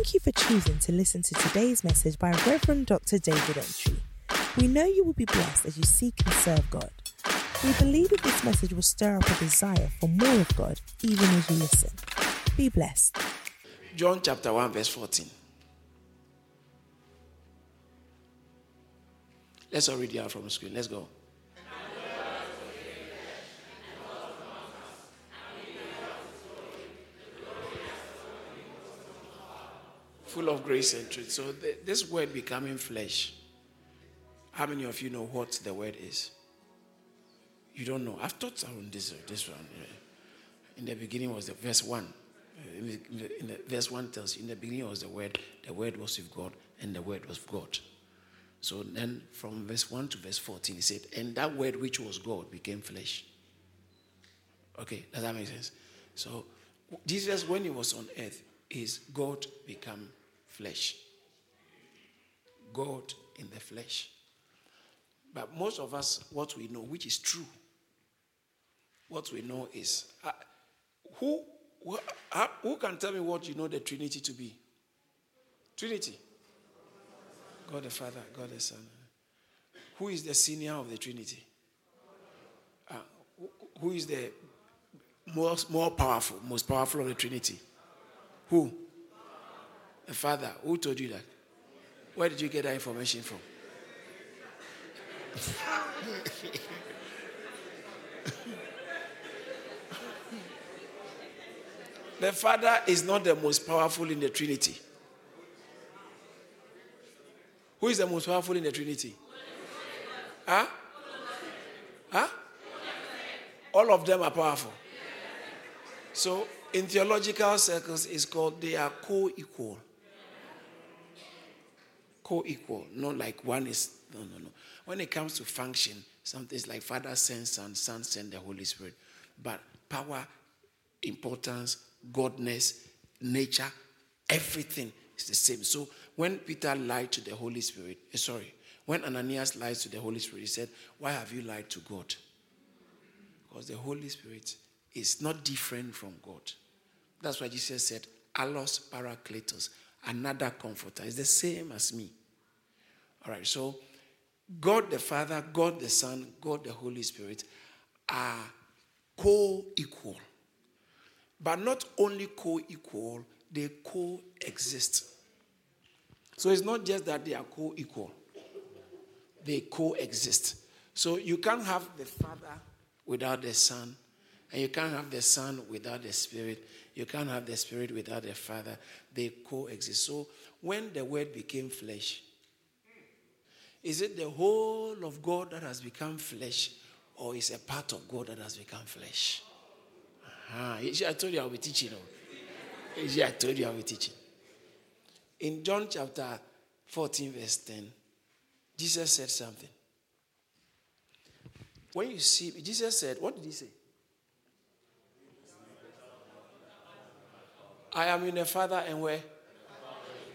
Thank you for choosing to listen to today's message by Reverend Dr. David Entry. We know you will be blessed as you seek and serve God. We believe that this message will stir up a desire for more of God even as you listen. Be blessed. John chapter 1, verse 14. Let's all read it out from the screen. Let's go. Full of grace and truth. So, th- this word becoming flesh. How many of you know what the word is? You don't know. I've taught on this, this one. In the beginning was the verse 1. Uh, in the- in the- verse 1 tells you, in the beginning was the word, the word was with God, and the word was God. So then from verse 1 to verse 14, he said, and that word which was God became flesh. Okay, does that make sense? So Jesus, when he was on earth, is God become flesh. God in the flesh. But most of us, what we know, which is true, what we know is uh, who, who, uh, who can tell me what you know the Trinity to be? Trinity. God the Father, God the Son. Who is the senior of the Trinity? Uh, who- is the most more powerful, most powerful of the Trinity? Who? The Father. Who told you that? Where did you get that information from? the Father is not the most powerful in the Trinity. Who is the most powerful in the Trinity? Huh? Huh? All of them are powerful. So, in theological circles, it's called they are co equal. Co equal. Not like one is, no, no, no. When it comes to function, something's like Father sends Son, Son sends the Holy Spirit. But power, importance, godness, nature, everything is the same. So when Peter lied to the Holy Spirit, eh, sorry, when Ananias lied to the Holy Spirit, he said, Why have you lied to God? Because the Holy Spirit is not different from God. That's why Jesus said, Allos Parakletos, another comforter. It's the same as me. All right, so God the Father, God the Son, God the Holy Spirit are co equal. But not only co equal, they coexist. So it's not just that they are co equal, they coexist. So you can't have the Father without the Son, and you can't have the Son without the Spirit. You can't have the Spirit without the Father. They coexist. So when the Word became flesh, is it the whole of God that has become flesh, or is a part of God that has become flesh? See, I told you I'll be teaching. oh. You I told you I'll be teaching. In John chapter 14, verse 10, Jesus said something. When you see, Jesus said, what did he say? I am in the Father and where?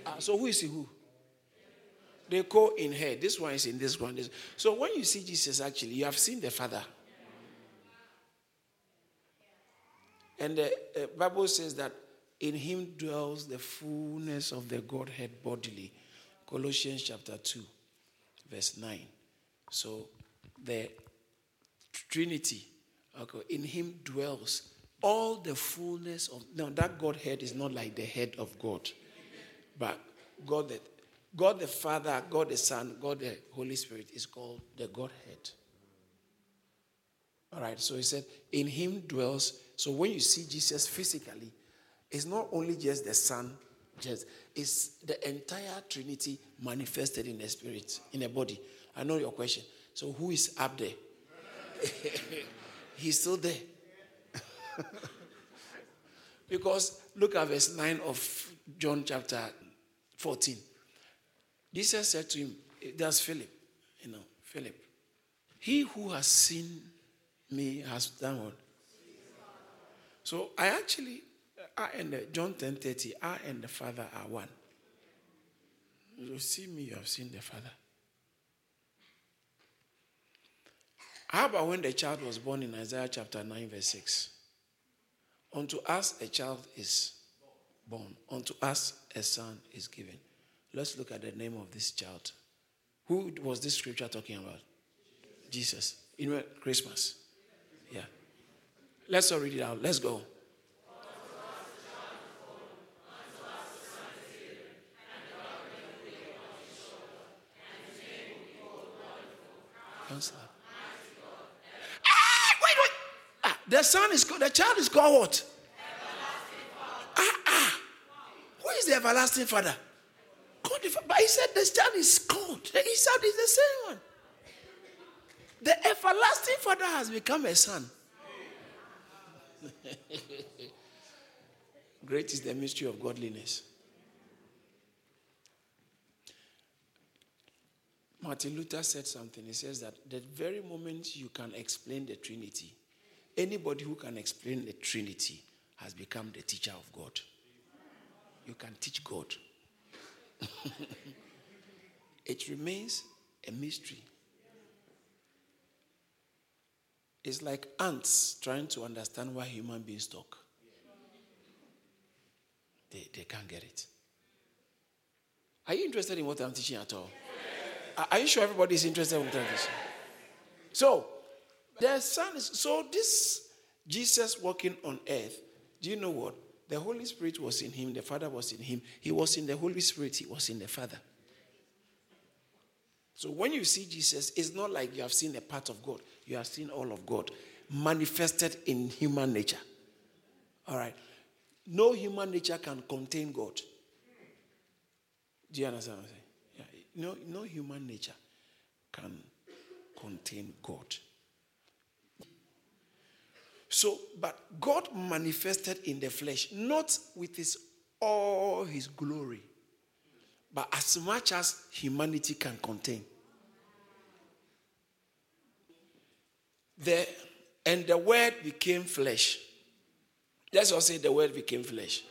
Ah, so who is he who? They go in here. This one is in this one. So when you see Jesus, actually, you have seen the Father. And the Bible says that in him dwells the fullness of the Godhead bodily. Colossians chapter 2, verse 9. So the Trinity, okay, in him dwells all the fullness of. Now, that Godhead is not like the head of God, but God God the Father, God the Son, God the Holy Spirit is called the Godhead. All right, so he said, in him dwells. So when you see Jesus physically, it's not only just the Son, just it's the entire Trinity manifested in the spirit, in the body. I know your question. So who is up there? He's still there. because look at verse 9 of John chapter 14. Jesus said to him, eh, That's Philip, you know, Philip. He who has seen me has done what? So I actually, uh, I and the, John 10 30, I and the Father are one. You see me, you have seen the Father. How about when the child was born in Isaiah chapter 9, verse 6? Unto us a child is born. Unto us a son is given. Let's look at the name of this child. Who was this scripture talking about? Jesus. You know, Christmas. Yeah. Let's all read it out. Let's go. Ah, wait, wait. Ah, the son is called, the child is called what? Ah, ah. Who is the everlasting father? God. But he said the child is called. The child is the same one. The everlasting father has become a son. Great is the mystery of godliness. Martin Luther said something. He says that the very moment you can explain the Trinity, anybody who can explain the Trinity has become the teacher of God. You can teach God. it remains a mystery. It's like ants trying to understand why human beings talk. They, they can't get it. Are you interested in what I'm teaching at all? Are you sure everybody is interested in television? So, the son is so this Jesus walking on earth. Do you know what? The Holy Spirit was in him, the Father was in him. He was in the Holy Spirit, he was in the Father. So when you see Jesus, it's not like you have seen a part of God, you have seen all of God manifested in human nature. All right. No human nature can contain God. Do you understand what I'm saying? No, no human nature can contain God. So, but God manifested in the flesh, not with his all his glory, but as much as humanity can contain. The and the word became flesh. Let's all say the word became flesh.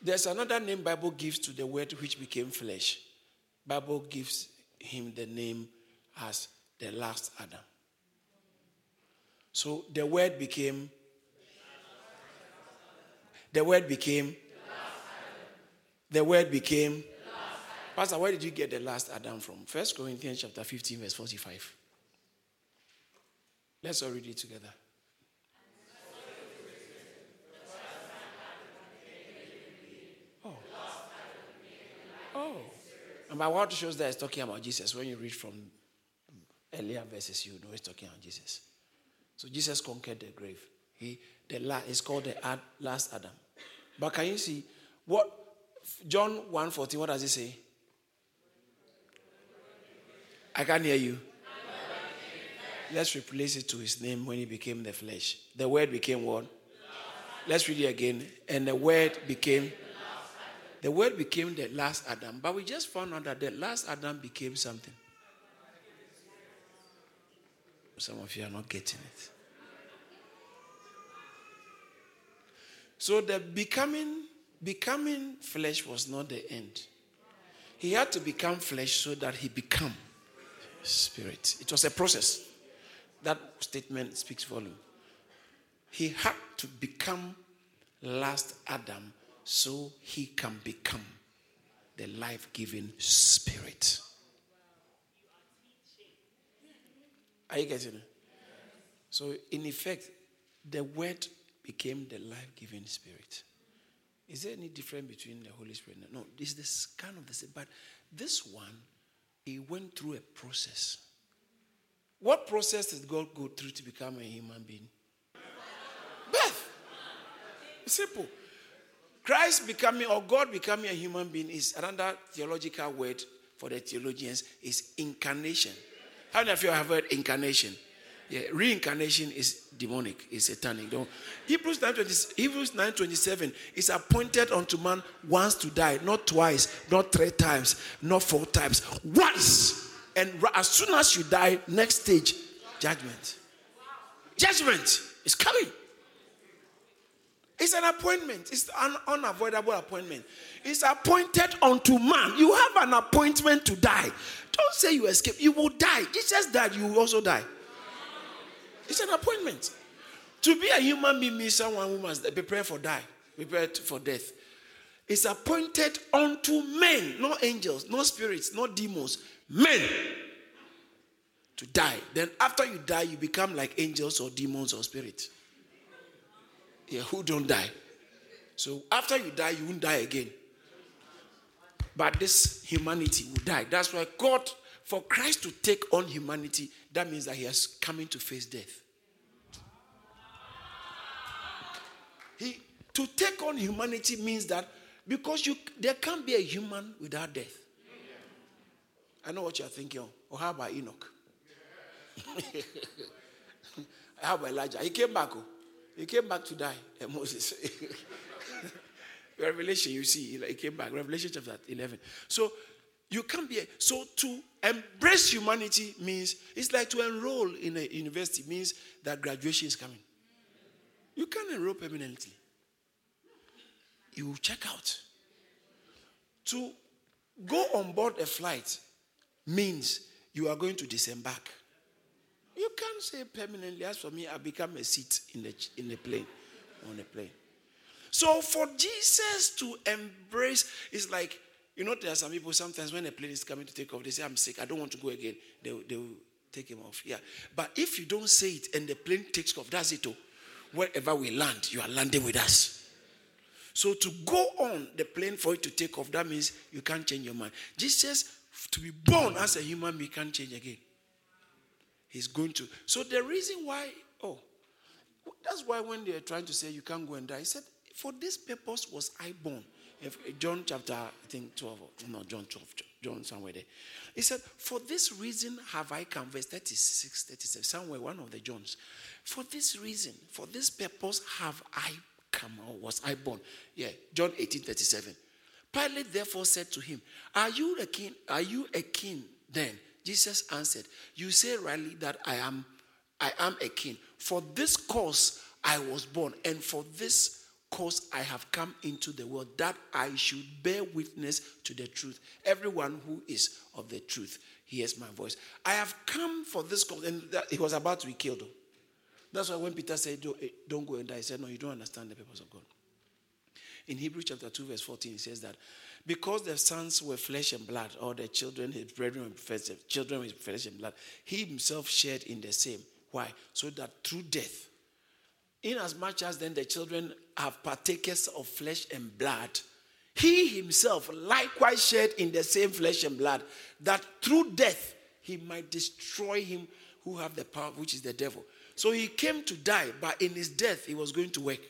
There's another name Bible gives to the word which became flesh. Bible gives him the name as the last Adam. So the word became the word became the word became Pastor, where did you get the last Adam from? First Corinthians chapter 15, verse 45. Let's all read it together. Oh. Oh. And by what shows that it's talking about Jesus. When you read from earlier verses, you know it's talking about Jesus. So Jesus conquered the grave. He the last is called the ad, last Adam. But can you see what John 1:14, what does it say? I can't hear you. Let's replace it to his name when he became the flesh. The word became what? Let's read it again. And the word became the word became the last Adam, but we just found out that the last Adam became something. Some of you are not getting it. So the becoming becoming flesh was not the end. He had to become flesh so that he become spirit. It was a process. That statement speaks volume. He had to become last Adam so he can become the life giving spirit. Are you getting it? So, in effect, the word became the life giving spirit. Is there any difference between the Holy Spirit? No, this is kind of the same. But this one, he went through a process. What process did God go through to become a human being? Birth. Simple. Christ becoming or God becoming a human being is another theological word for the theologians is incarnation. How many of you have heard incarnation? Yeah, reincarnation is demonic, is satanic. Don't. Hebrews 9 Hebrews 9:27 is appointed unto man once to die, not twice, not three times, not four times, once. And as soon as you die, next stage, judgment. Judgment is coming. It's an appointment. It's an unavoidable appointment. It's appointed unto man. You have an appointment to die. Don't say you escape. You will die. Jesus died. You will also die. It's an appointment. To be a human being means someone who must prepare for die. prepared for death. It's appointed unto men, not angels, not spirits, not demons, men to die. Then after you die, you become like angels or demons or spirits. Yeah, who don't die. So after you die, you won't die again. But this humanity will die. That's why God, for Christ to take on humanity, that means that he has coming to face death. He to take on humanity means that because you there can't be a human without death. I know what you're thinking. Or oh, how about Enoch? how about Elijah? He came back. Oh. He came back to die. Eh, Moses. Revelation, you see, he came back. Revelation chapter 11. So you can't be. A, so to embrace humanity means it's like to enroll in a university means that graduation is coming. You can't enroll permanently. You check out. To go on board a flight means you are going to disembark. You can't say permanently. As for me, I become a seat in the in the plane, on the plane. So for Jesus to embrace, is like you know there are some people sometimes when a plane is coming to take off, they say I'm sick, I don't want to go again. They they will take him off. Yeah, but if you don't say it and the plane takes off, that's it. Oh. Wherever we land, you are landing with us. So to go on the plane for it to take off, that means you can't change your mind. Jesus to be born as a human being can't change again. He's going to. So the reason why, oh, that's why when they're trying to say you can't go and die, he said, For this purpose was I born. If, John chapter, I think 12, no, John 12, John somewhere there. He said, For this reason have I come, verse 36, 37, somewhere, one of the Johns. For this reason, for this purpose have I come, or was I born? Yeah, John 18, 37. Pilate therefore said to him, Are you a king? Are you a king then? Jesus answered, You say rightly that I am I am a king. For this cause I was born, and for this cause I have come into the world, that I should bear witness to the truth. Everyone who is of the truth hears my voice. I have come for this cause, and that, he was about to be killed. That's why when Peter said, eh, Don't go and die, he said, No, you don't understand the purpose of God. In Hebrews chapter 2, verse 14, he says that because the sons were flesh and blood, or the children, his brethren were children with flesh and blood, he himself shared in the same. Why? So that through death, inasmuch as then the children have partakers of flesh and blood, he himself likewise shared in the same flesh and blood, that through death he might destroy him who have the power, which is the devil. So he came to die, but in his death he was going to work.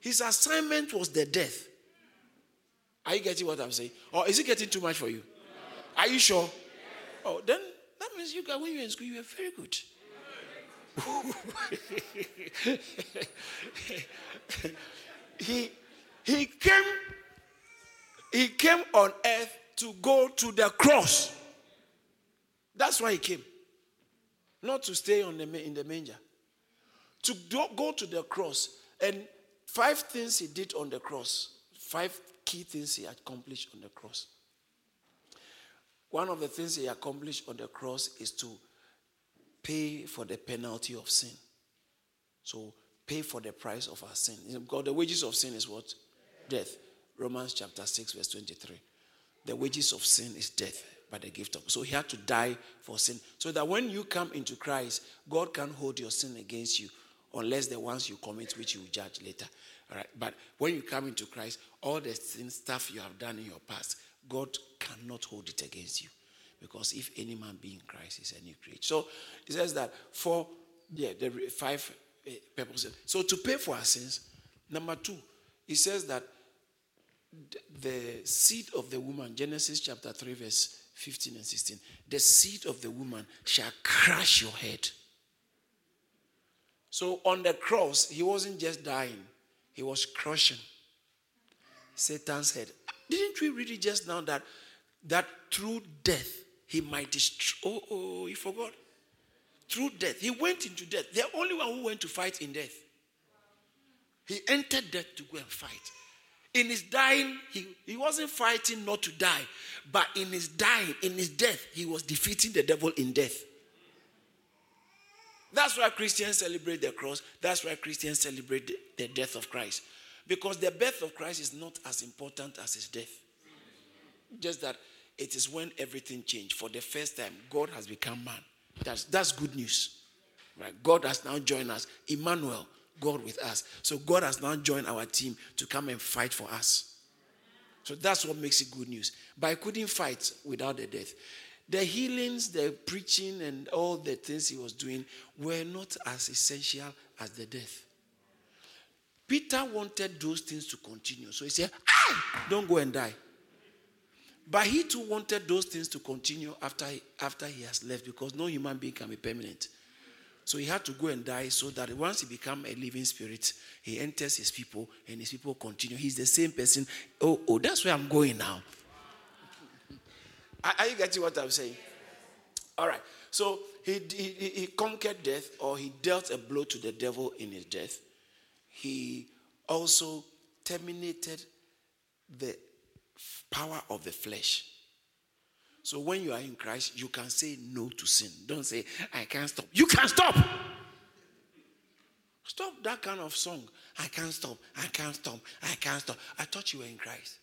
His assignment was the death. Are you getting what I'm saying? Or is it getting too much for you? Are you sure? Oh, then that means you guys, when you were in school, you were very good. He he came he came on earth to go to the cross. That's why he came. Not to stay on the, in the manger. To do, go to the cross and Five things he did on the cross. Five key things he accomplished on the cross. One of the things he accomplished on the cross is to pay for the penalty of sin. So, pay for the price of our sin. God, the wages of sin is what? Death. Romans chapter 6, verse 23. The wages of sin is death by the gift of. So he had to die for sin. So that when you come into Christ, God can hold your sin against you unless the ones you commit, which you judge later. All right. But when you come into Christ, all the sin stuff you have done in your past, God cannot hold it against you. Because if any man be in Christ, he's a new creature. So he says that for yeah, the five eh, purposes. So to pay for our sins, number two, he says that the seed of the woman, Genesis chapter 3, verse 15 and 16, the seed of the woman shall crush your head. So on the cross, he wasn't just dying, he was crushing Satan's head. Didn't we read it just now that that through death he might destroy? Oh, oh, he forgot. Through death, he went into death. The only one who went to fight in death. He entered death to go and fight. In his dying, he, he wasn't fighting not to die, but in his dying, in his death, he was defeating the devil in death. That's why Christians celebrate the cross. That's why Christians celebrate the death of Christ. Because the birth of Christ is not as important as his death. Just that it is when everything changed. For the first time, God has become man. That's, that's good news. Right? God has now joined us. Emmanuel, God with us. So God has now joined our team to come and fight for us. So that's what makes it good news. But I couldn't fight without the death. The healings, the preaching, and all the things he was doing were not as essential as the death. Peter wanted those things to continue. So he said, ah, don't go and die. But he too wanted those things to continue after, after he has left because no human being can be permanent. So he had to go and die so that once he become a living spirit, he enters his people and his people continue. He's the same person. Oh, oh, that's where I'm going now. Are you getting what I'm saying? All right. So he, he, he conquered death or he dealt a blow to the devil in his death. He also terminated the power of the flesh. So when you are in Christ, you can say no to sin. Don't say, I can't stop. You can't stop. Stop that kind of song. I can't stop. I can't stop. I can't stop. I thought you were in Christ.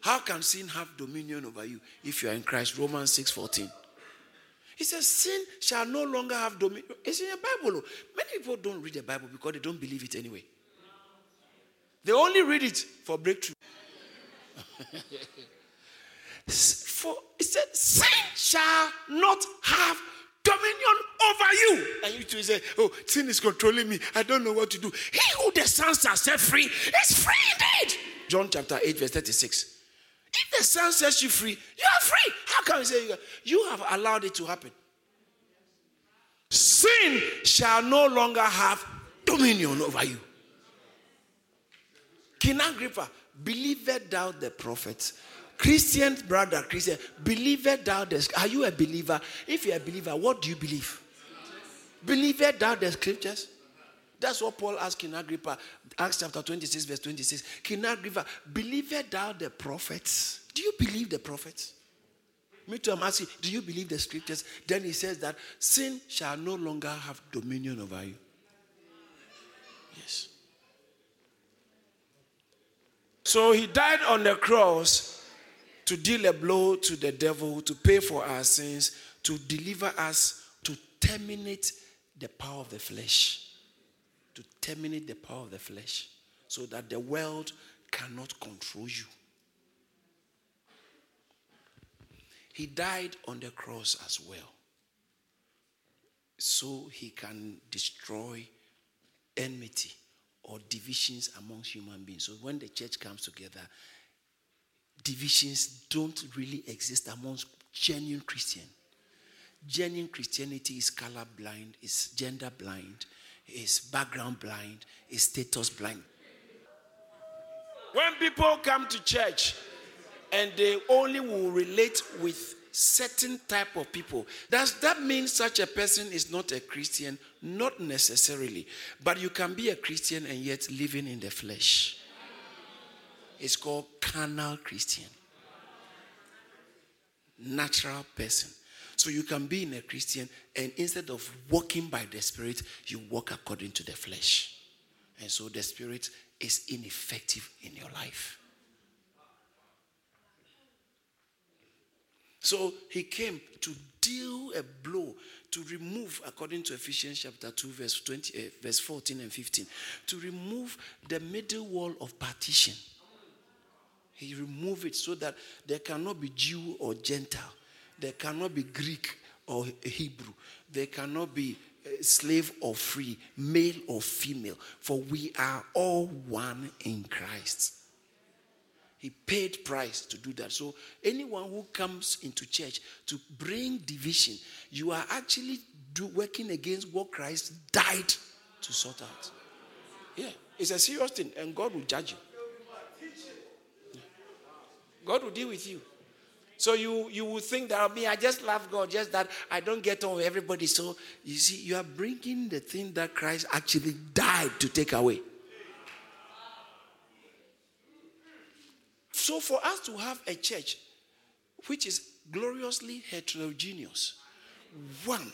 How can sin have dominion over you if you are in Christ? Romans 6 14. He says, Sin shall no longer have dominion. It's in the Bible. Oh. Many people don't read the Bible because they don't believe it anyway. They only read it for breakthrough. For it said, Sin shall not have dominion over you. And you two say, Oh, sin is controlling me. I don't know what to do. He who the Son shall set free is free indeed. John chapter 8, verse 36. If the Son sets you free, you are free. How can you say you, you have allowed it to happen? Sin shall no longer have dominion over you. King Agrippa, believed thou the prophets? Christian brother, Christian, believed thou the Are you a believer? If you're a believer, what do you believe? Believed thou the scriptures? That's what Paul asked King Agrippa, Acts chapter 26, verse 26. King Agrippa, believed thou the prophets? Do you believe the prophets? Me too, I'm asking, do you believe the scriptures? Then he says that sin shall no longer have dominion over you. Yes. So he died on the cross to deal a blow to the devil, to pay for our sins, to deliver us, to terminate the power of the flesh to terminate the power of the flesh so that the world cannot control you. He died on the cross as well so he can destroy enmity or divisions amongst human beings. So when the church comes together, divisions don't really exist amongst genuine Christian. Genuine Christianity is color blind, is gender blind, is background blind, is status blind. When people come to church and they only will relate with certain type of people, does that mean such a person is not a Christian? Not necessarily. But you can be a Christian and yet living in the flesh. It's called carnal Christian. Natural person. So you can be in a Christian and instead of walking by the Spirit, you walk according to the flesh. And so the Spirit is ineffective in your life. So he came to deal a blow, to remove, according to Ephesians chapter 2, verse, 20, uh, verse 14 and 15, to remove the middle wall of partition. He removed it so that there cannot be Jew or Gentile there cannot be Greek or Hebrew. There cannot be uh, slave or free, male or female, for we are all one in Christ. He paid price to do that. So anyone who comes into church to bring division, you are actually do, working against what Christ died to sort out. Yeah, it's a serious thing, and God will judge you. God will deal with you. So you, you would think that me, I just love God, just that I don't get on with everybody. So you see, you are bringing the thing that Christ actually died to take away. So for us to have a church which is gloriously heterogeneous, one,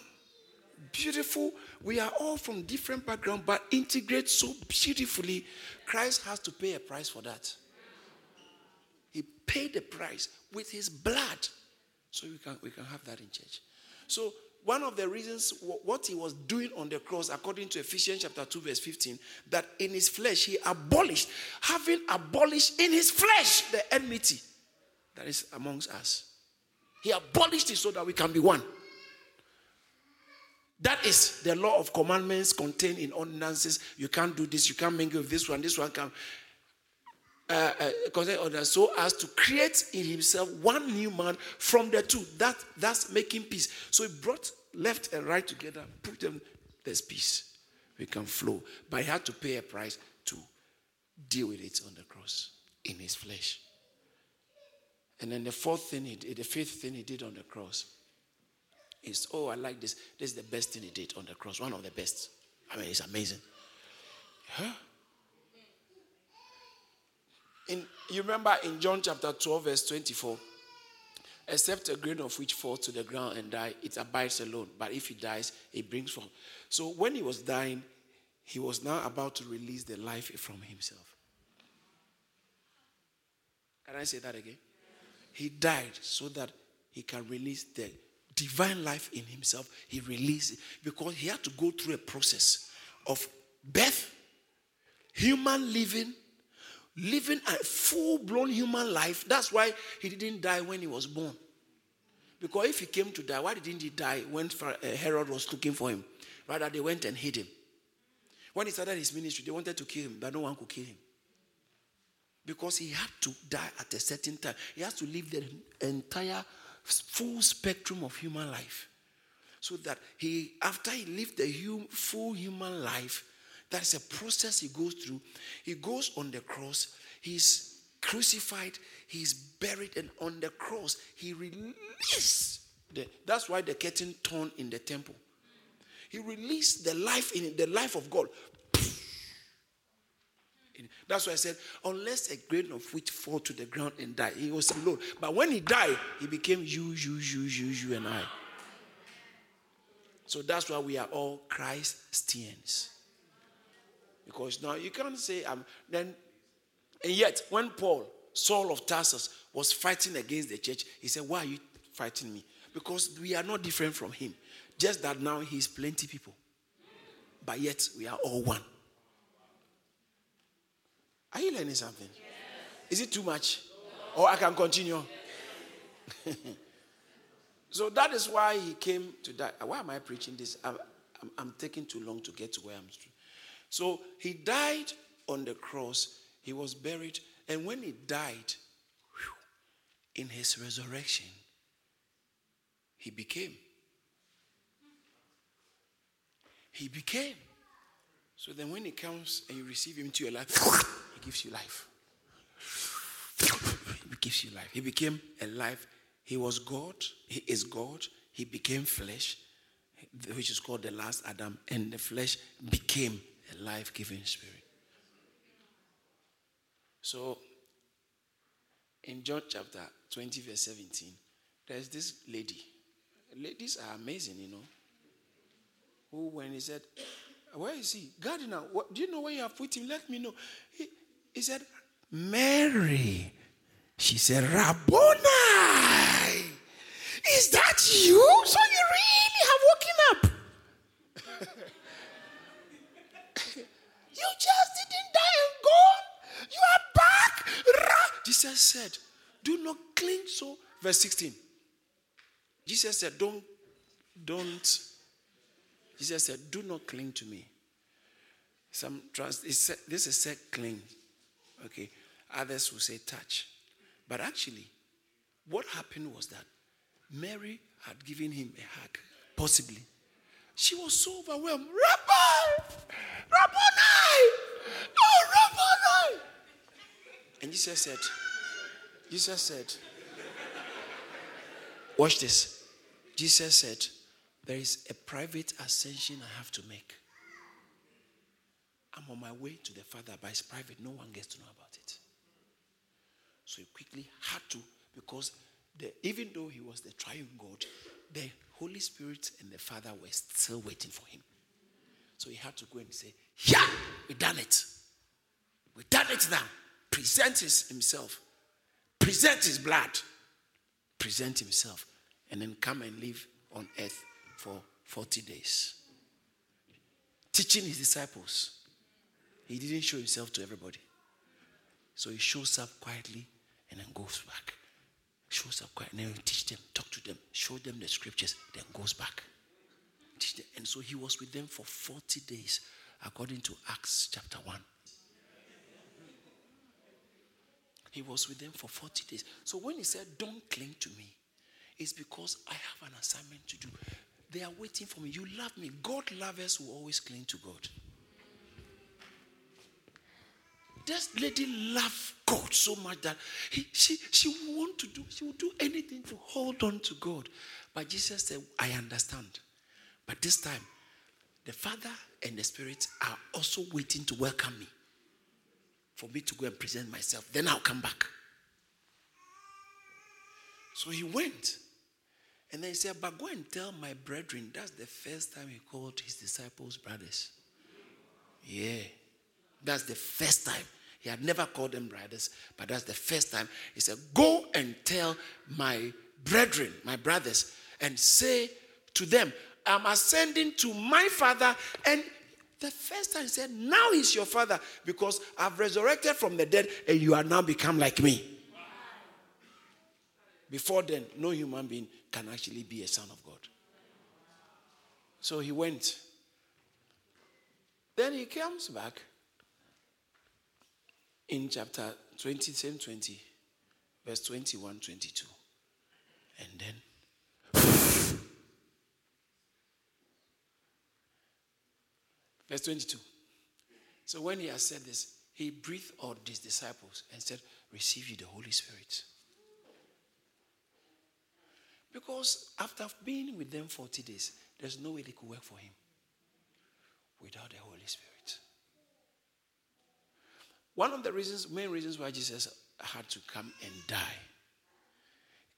beautiful. We are all from different backgrounds, but integrate so beautifully. Christ has to pay a price for that. He paid the price with his blood. So we can, we can have that in church. So one of the reasons what he was doing on the cross, according to Ephesians chapter 2, verse 15, that in his flesh he abolished, having abolished in his flesh the enmity that is amongst us. He abolished it so that we can be one. That is the law of commandments contained in ordinances. You can't do this, you can't mingle with this one, this one can uh, uh, so as to create in himself one new man from the two. That that's making peace. So he brought left and right together, put them. There's peace. We can flow, but he had to pay a price to deal with it on the cross in his flesh. And then the fourth thing he did, the fifth thing he did on the cross is, oh, I like this. This is the best thing he did on the cross. One of the best. I mean, it's amazing. Huh? In, you remember in John chapter 12, verse 24, except a grain of which falls to the ground and die, it abides alone. But if it dies, it brings forth. So when he was dying, he was now about to release the life from himself. Can I say that again? He died so that he can release the divine life in himself. He released it because he had to go through a process of birth, human living, living a full blown human life. That's why he didn't die when he was born. Because if he came to die, why didn't he die when uh, Herod was looking for him? Rather, they went and hid him. When he started his ministry, they wanted to kill him, but no one could kill him. Because he had to die at a certain time. He has to live the entire full spectrum of human life. So that he, after he lived the full human life, that's a process he goes through. He goes on the cross, he's crucified, he's buried, and on the cross, he released. The, that's why the curtain torn in the temple. He released the life in the life of God. That's why I said, unless a grain of wheat fall to the ground and die, he was alone. But when he died, he became you, you, you, you, you, and I. So that's why we are all Christians. Because now you can't say, um, then, and yet when Paul, Saul of Tarsus, was fighting against the church, he said, Why are you fighting me? Because we are not different from him. Just that now he's plenty people. But yet we are all one. Are you learning something? Yes. Is it too much? No. Or I can continue? Yes. so that is why he came to die. Why am I preaching this? I'm, I'm, I'm taking too long to get to where I'm. So he died on the cross, he was buried, and when he died, whew, in his resurrection, he became. He became. So then when he comes and you receive him into your life, he gives you life. He gives you life. He became alive. He was God. He is God. He became flesh, which is called the last Adam, and the flesh became a life giving spirit. So, in John chapter 20, verse 17, there's this lady. Ladies are amazing, you know. Who, when he said, Where is he? Gardener, what, do you know where you have put him? Let me know. He, he said, Mary. She said, Rabboni. Is that you? So you really have woken up? You just didn't die and gone. You are back. Jesus said, Do not cling so. Verse 16. Jesus said, Don't, don't. Jesus said, Do not cling to me. Some trust, this is said cling. Okay. Others will say touch. But actually, what happened was that Mary had given him a hug, possibly. She was so overwhelmed. Rabbi! Rabboni! Oh, Rabboni! And Jesus said, Jesus said, watch this. Jesus said, there is a private ascension I have to make. I'm on my way to the Father, but it's private. No one gets to know about it. So he quickly had to, because the, even though he was the triune God, the Holy Spirit and the Father were still waiting for him. So he had to go and say, Yeah, we done it. We done it now. Present his, himself. Present his blood. Present himself. And then come and live on earth for 40 days. Teaching his disciples. He didn't show himself to everybody. So he shows up quietly and then goes back. Shows up quietly and then teach them, talk to them, show them the scriptures, then goes back. Teach them. And so he was with them for 40 days, according to Acts chapter 1. He was with them for 40 days. So when he said, Don't cling to me, it's because I have an assignment to do. They are waiting for me. You love me. God lovers will always cling to God. This lady loved God so much that he, she, she want to do, she will do anything to hold on to God. But Jesus said, I understand. But this time, the Father and the Spirit are also waiting to welcome me for me to go and present myself. Then I'll come back. So he went. And then he said, But go and tell my brethren. That's the first time he called his disciples brothers. Yeah. That's the first time. He had never called them brothers, but that's the first time. He said, Go and tell my brethren, my brothers, and say to them, I'm ascending to my father. And the first time he said, Now he's your father because I've resurrected from the dead and you are now become like me. Before then, no human being can actually be a son of God. So he went. Then he comes back in chapter 20, same 20, verse 21, 22. And then, verse 22. So when he has said this, he breathed on his disciples and said, Receive you the Holy Spirit. Because after being with them 40 days, there's no way they could work for him without the Holy Spirit. One of the reasons, main reasons why Jesus had to come and die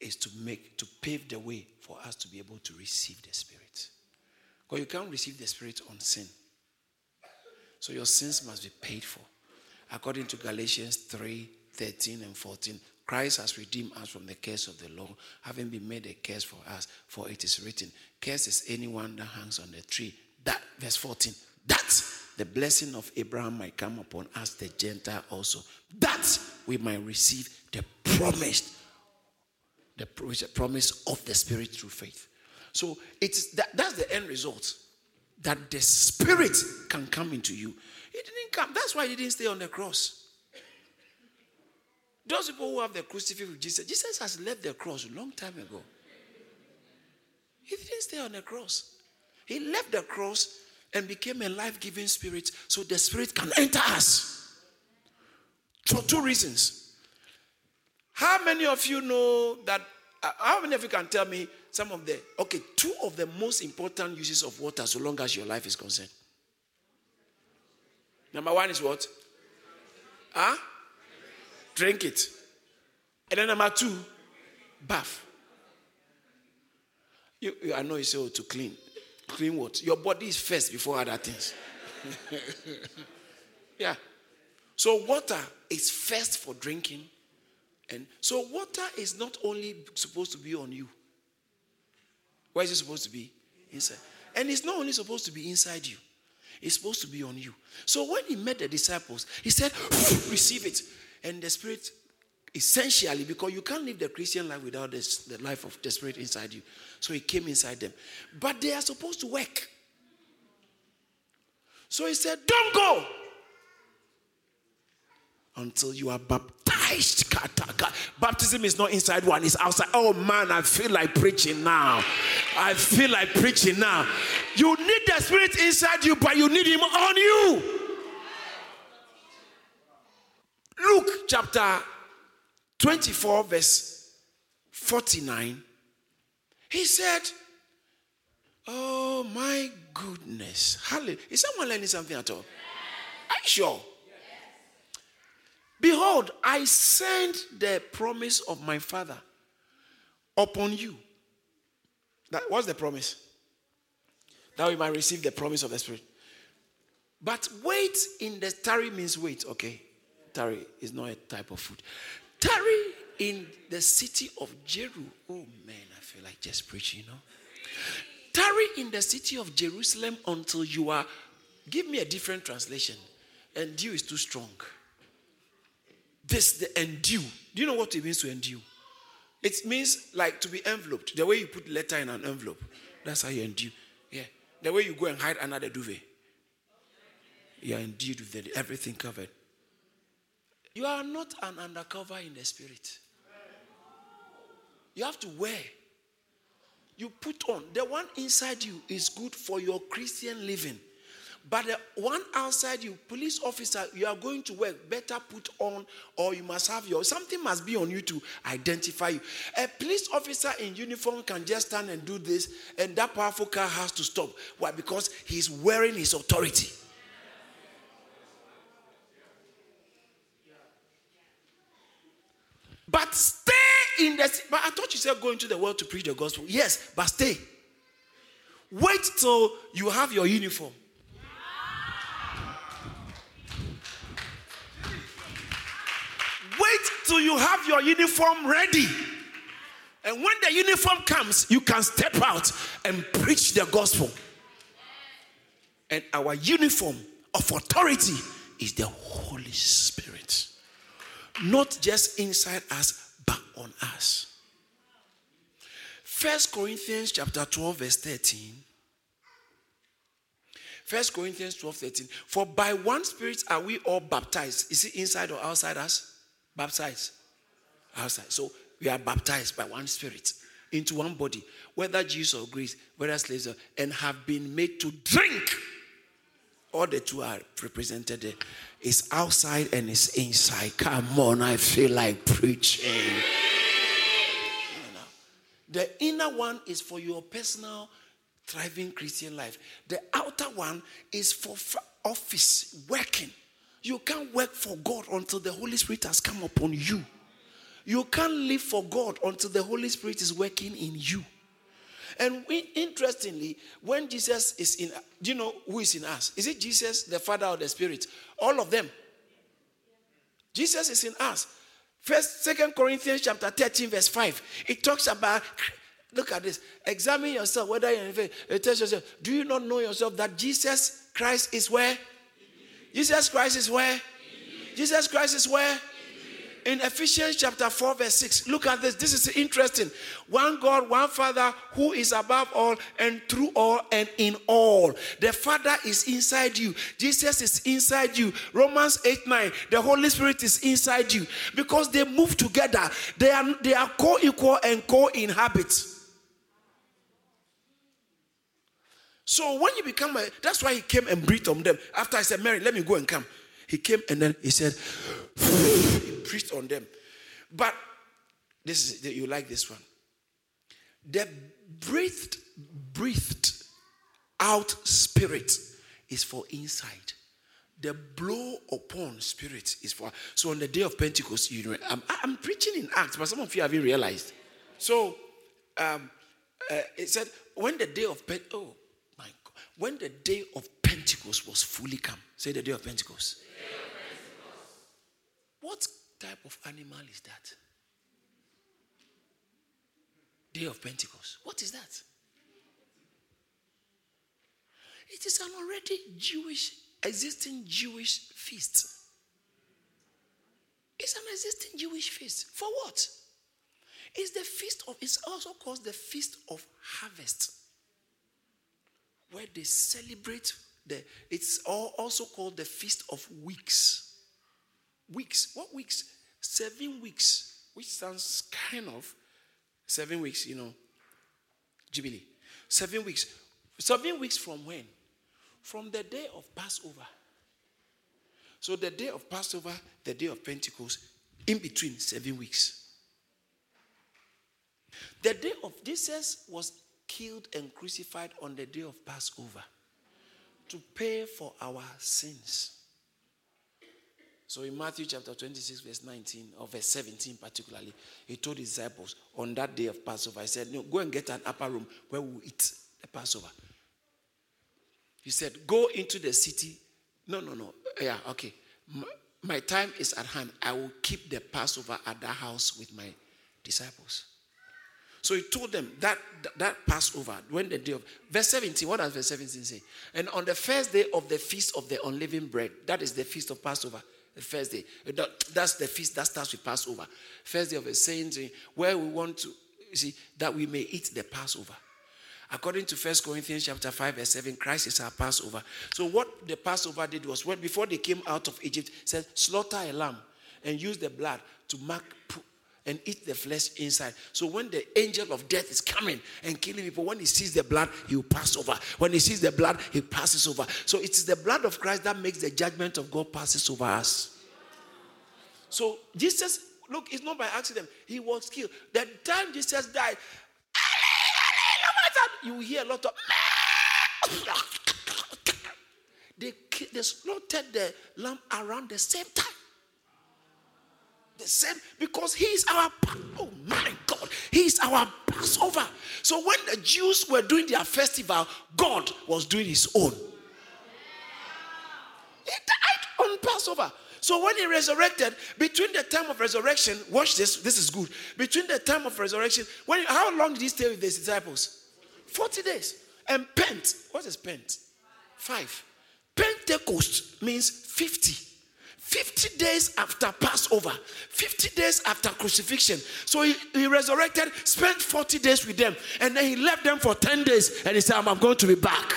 is to make to pave the way for us to be able to receive the Spirit. Because you can't receive the Spirit on sin. So your sins must be paid for. According to Galatians 3 13 and 14, Christ has redeemed us from the curse of the law, having been made a curse for us. For it is written, Curse is anyone that hangs on the tree. That, verse 14, that the blessing of Abraham might come upon us, the Gentile also. That we might receive the promised, the promise of the Spirit through faith. So it's that, that's the end result. That the Spirit can come into you. It didn't come. That's why he didn't stay on the cross. Those people who have the crucifix with Jesus, Jesus has left the cross a long time ago. He didn't stay on the cross. He left the cross and became a life giving spirit so the spirit can enter us. For two reasons. How many of you know that? Uh, how many of you can tell me some of the, okay, two of the most important uses of water so long as your life is concerned? Number one is what? Huh? drink it. And then number two, bath. You, you, I know you say, oh, to clean. Clean what? Your body is first before other things. yeah. So water is first for drinking. And so water is not only supposed to be on you. Where is it supposed to be? Inside. And it's not only supposed to be inside you. It's supposed to be on you. So when he met the disciples, he said, receive it and the Spirit essentially because you can't live the Christian life without this, the life of the Spirit inside you. So he came inside them. But they are supposed to work. So he said, Don't go until you are baptized. Baptism is not inside one, it's outside. Oh man, I feel like preaching now. I feel like preaching now. You need the Spirit inside you, but you need Him on you. Luke chapter 24, verse 49, he said, Oh my goodness. Hallelujah. Is someone learning something at all? Are you sure? Behold, I send the promise of my father upon you. That what's the promise? That we might receive the promise of the Spirit. But wait in the tarry means wait, okay? Tarry is not a type of food. Tarry in the city of Jeru. Oh man, I feel like just preaching, you know. Tarry in the city of Jerusalem until you are. Give me a different translation. Endure is too strong. This, the endure. Do you know what it means to endure? It means like to be enveloped. The way you put letter in an envelope. That's how you endure. Yeah. The way you go and hide under the duvet. You are endued with everything covered. You are not an undercover in the spirit. You have to wear. You put on. The one inside you is good for your Christian living. But the one outside you, police officer, you are going to work, better put on, or you must have your something must be on you to identify you. A police officer in uniform can just stand and do this, and that powerful car has to stop. Why? Because he's wearing his authority. But stay in the. But I thought you said go into the world to preach the gospel. Yes, but stay. Wait till you have your uniform. Wait till you have your uniform ready. And when the uniform comes, you can step out and preach the gospel. And our uniform of authority is the Holy Spirit. Not just inside us, but on us. First Corinthians chapter 12, verse 13. First Corinthians 12, 13. For by one spirit are we all baptized. Is it inside or outside us? Baptized. Outside. So we are baptized by one spirit into one body, whether Jews or Greeks, whether slaves, or, and have been made to drink. All the two are represented. It's outside and it's inside. Come on, I feel like preaching. The inner one is for your personal thriving Christian life. The outer one is for office working. You can't work for God until the Holy Spirit has come upon you. You can't live for God until the Holy Spirit is working in you. And we, interestingly, when Jesus is in, do you know who is in us? Is it Jesus, the Father, or the Spirit? All of them. Jesus is in us. First, Second Corinthians chapter 13, verse 5. It talks about look at this. Examine yourself whether you're in faith. It tells yourself, do you not know yourself that Jesus Christ is where? Jesus Christ is where? Jesus Christ is where? In Ephesians chapter 4, verse 6. Look at this. This is interesting. One God, one Father who is above all and through all and in all. The Father is inside you. Jesus is inside you. Romans 8 9. The Holy Spirit is inside you. Because they move together. They are, they are co equal and co inhabit. So when you become a, that's why he came and breathed on them. After I said, Mary, let me go and come. He came and then he said, preached on them. But this is you like this one. The breathed, breathed out spirit is for inside. The blow upon spirit is for. So on the day of Pentecost, you know, I'm, I'm preaching in Acts, but some of you haven't realized. So um, uh, it said when the day of Pentecost, oh my God, when the day of Pentecost was fully come. Say the day of Pentecost. What type of animal is that? Day of Pentecost. What is that? It is an already Jewish, existing Jewish feast. It's an existing Jewish feast. For what? It's the feast of, it's also called the feast of harvest, where they celebrate the, it's also called the feast of weeks weeks. What weeks? Seven weeks, which sounds kind of seven weeks, you know, Jubilee. Seven weeks. Seven weeks from when? From the day of Passover. So the day of Passover, the day of Pentecost, in between seven weeks. The day of Jesus was killed and crucified on the day of Passover to pay for our sins. So in Matthew chapter 26, verse 19, or verse 17 particularly, he told his disciples on that day of Passover, he said, No, go and get an upper room where we'll eat the Passover. He said, Go into the city. No, no, no. Yeah, okay. My, my time is at hand. I will keep the Passover at that house with my disciples. So he told them that that Passover, when the day of verse 17, what does verse 17 say? And on the first day of the feast of the unleavened bread, that is the feast of Passover the first day. Uh, that's the feast that starts with Passover. First day of the saints, uh, where we want to see that we may eat the Passover. According to First Corinthians chapter 5, verse 7, Christ is our Passover. So what the Passover did was when before they came out of Egypt, said, slaughter a lamb and use the blood to mark and eat the flesh inside. So when the angel of death is coming and killing people, when he sees the blood, he will pass over. When he sees the blood, he passes over. So it is the blood of Christ that makes the judgment of God passes over us. So Jesus, look, it's not by accident. He was killed. The time Jesus died, you hear a lot of they, they slaughtered the lamb around the same time the same because he is our oh my god he is our passover. So when the jews were doing their festival god was doing his own. He died on passover. So when he resurrected between the time of resurrection watch this this is good. Between the time of resurrection when how long did he stay with his disciples? 40 days. And pent what is pent? Five. Pentecost means 50 50 days after Passover, 50 days after crucifixion. So he, he, resurrected, spent 40 days with them, and then he left them for 10 days, and he said, I'm going to be back.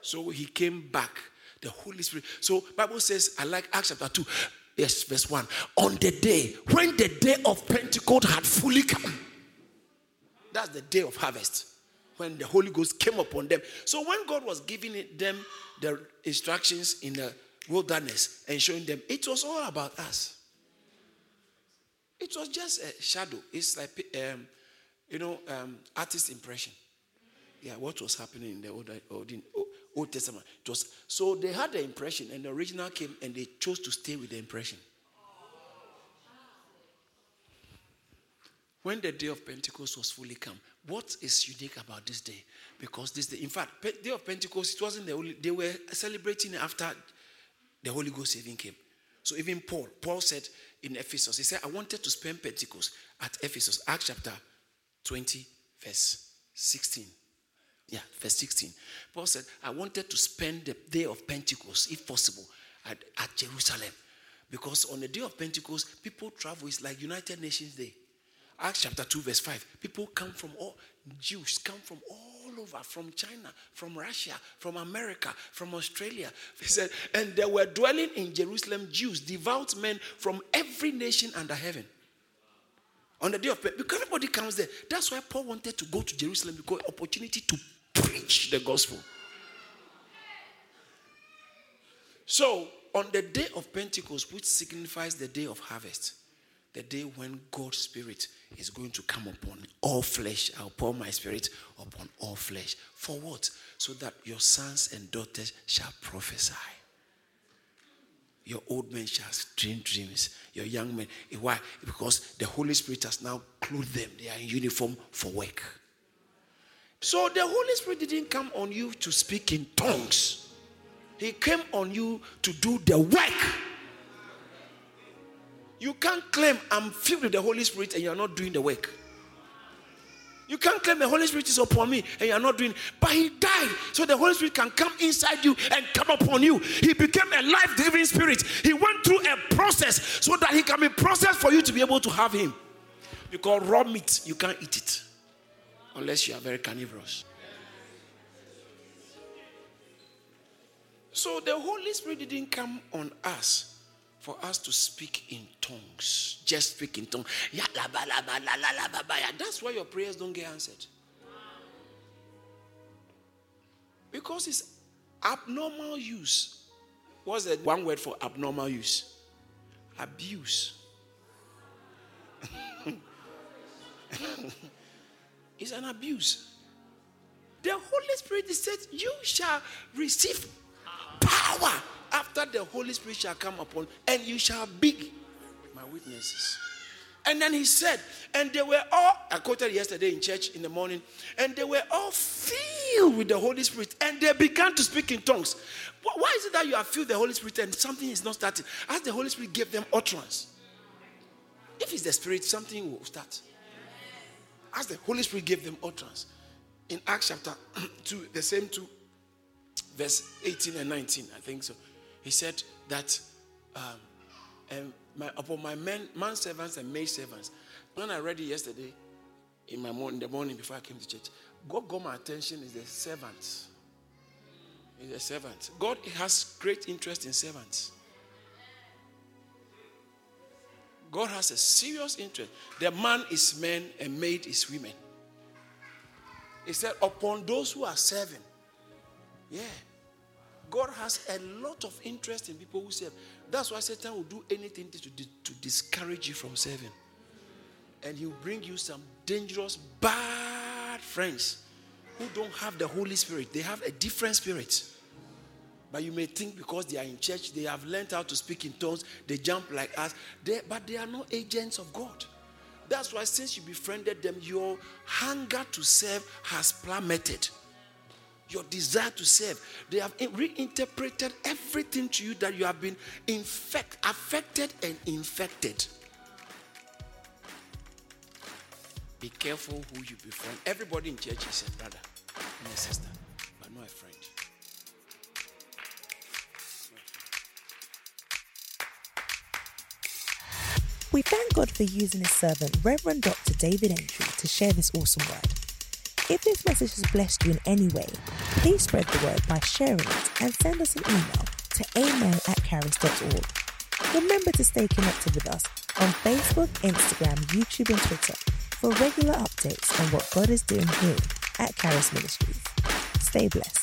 So he came back. The Holy Spirit. So Bible says, I like Acts chapter 2. Yes, verse 1. On the day, when the day of Pentecost had fully come. That's the day of harvest when the Holy Ghost came upon them. So when God was giving them the instructions in the wilderness and showing them, it was all about us. It was just a shadow. It's like, um, you know, um, artist impression. Yeah, what was happening in the Old, Old, Old Testament. It was, so they had the impression, and the original came, and they chose to stay with the impression. When the day of Pentecost was fully come, what is unique about this day? Because this day, in fact, day of Pentecost, it wasn't the only, they were celebrating after the Holy Ghost even came. So even Paul, Paul said in Ephesus, he said, I wanted to spend Pentecost at Ephesus, Acts chapter 20, verse 16. Yeah, verse 16. Paul said, I wanted to spend the day of Pentecost, if possible, at, at Jerusalem. Because on the day of Pentecost, people travel. It's like United Nations Day. Acts chapter 2, verse 5. People come from all, Jews come from all over, from China, from Russia, from America, from Australia. He said, and they were dwelling in Jerusalem Jews, devout men from every nation under heaven. On the day of because everybody comes there. That's why Paul wanted to go to Jerusalem because opportunity to preach the gospel. So, on the day of Pentecost, which signifies the day of harvest, the day when God's Spirit is going to come upon all flesh. I'll pour my Spirit upon all flesh. For what? So that your sons and daughters shall prophesy. Your old men shall dream dreams. Your young men. Why? Because the Holy Spirit has now clothed them. They are in uniform for work. So the Holy Spirit didn't come on you to speak in tongues. He came on you to do the work. You can't claim I'm filled with the Holy Spirit and you're not doing the work. You can't claim the Holy Spirit is upon me and you're not doing But He died so the Holy Spirit can come inside you and come upon you. He became a life giving spirit. He went through a process so that He can be processed for you to be able to have Him. Because raw meat, you can't eat it unless you are very carnivorous. So the Holy Spirit didn't come on us for us to speak in tongues. Just speak in tongues. That's why your prayers don't get answered. Because it's abnormal use. What's the one word for abnormal use? Abuse. it's an abuse. The Holy Spirit says, You shall receive power after the Holy Spirit shall come upon, and you shall be my witnesses. And then he said, and they were all, I quoted yesterday in church in the morning, and they were all filled with the Holy Spirit, and they began to speak in tongues. Why is it that you are filled the Holy Spirit and something is not starting? As the Holy Spirit gave them utterance. If it's the Spirit, something will start. As the Holy Spirit gave them utterance. In Acts chapter 2, the same 2, verse 18 and 19, I think so. He said that um, and my, upon my men, man servants and maid servants. When I read it yesterday in my morning, the morning before I came to church, God got my attention is the servants. Is the servants. God has great interest in servants. God has a serious interest. The man is men and maid is women. He said, upon those who are serving. Has a lot of interest in people who serve. That's why Satan will do anything to, to discourage you from serving. And he'll bring you some dangerous, bad friends who don't have the Holy Spirit. They have a different spirit. But you may think because they are in church, they have learned how to speak in tongues, they jump like us. They, but they are not agents of God. That's why, since you befriended them, your hunger to serve has plummeted your desire to serve. They have reinterpreted everything to you that you have been infect, affected and infected. Be careful who you befriend. Everybody in church is a brother and a sister, but not a friend. We thank God for using his servant, Reverend Dr. David Entry, to share this awesome word. If this message has blessed you in any way, please spread the word by sharing it and send us an email to amen at caris.org. Remember to stay connected with us on Facebook, Instagram, YouTube, and Twitter for regular updates on what God is doing here at Caris Ministries. Stay blessed.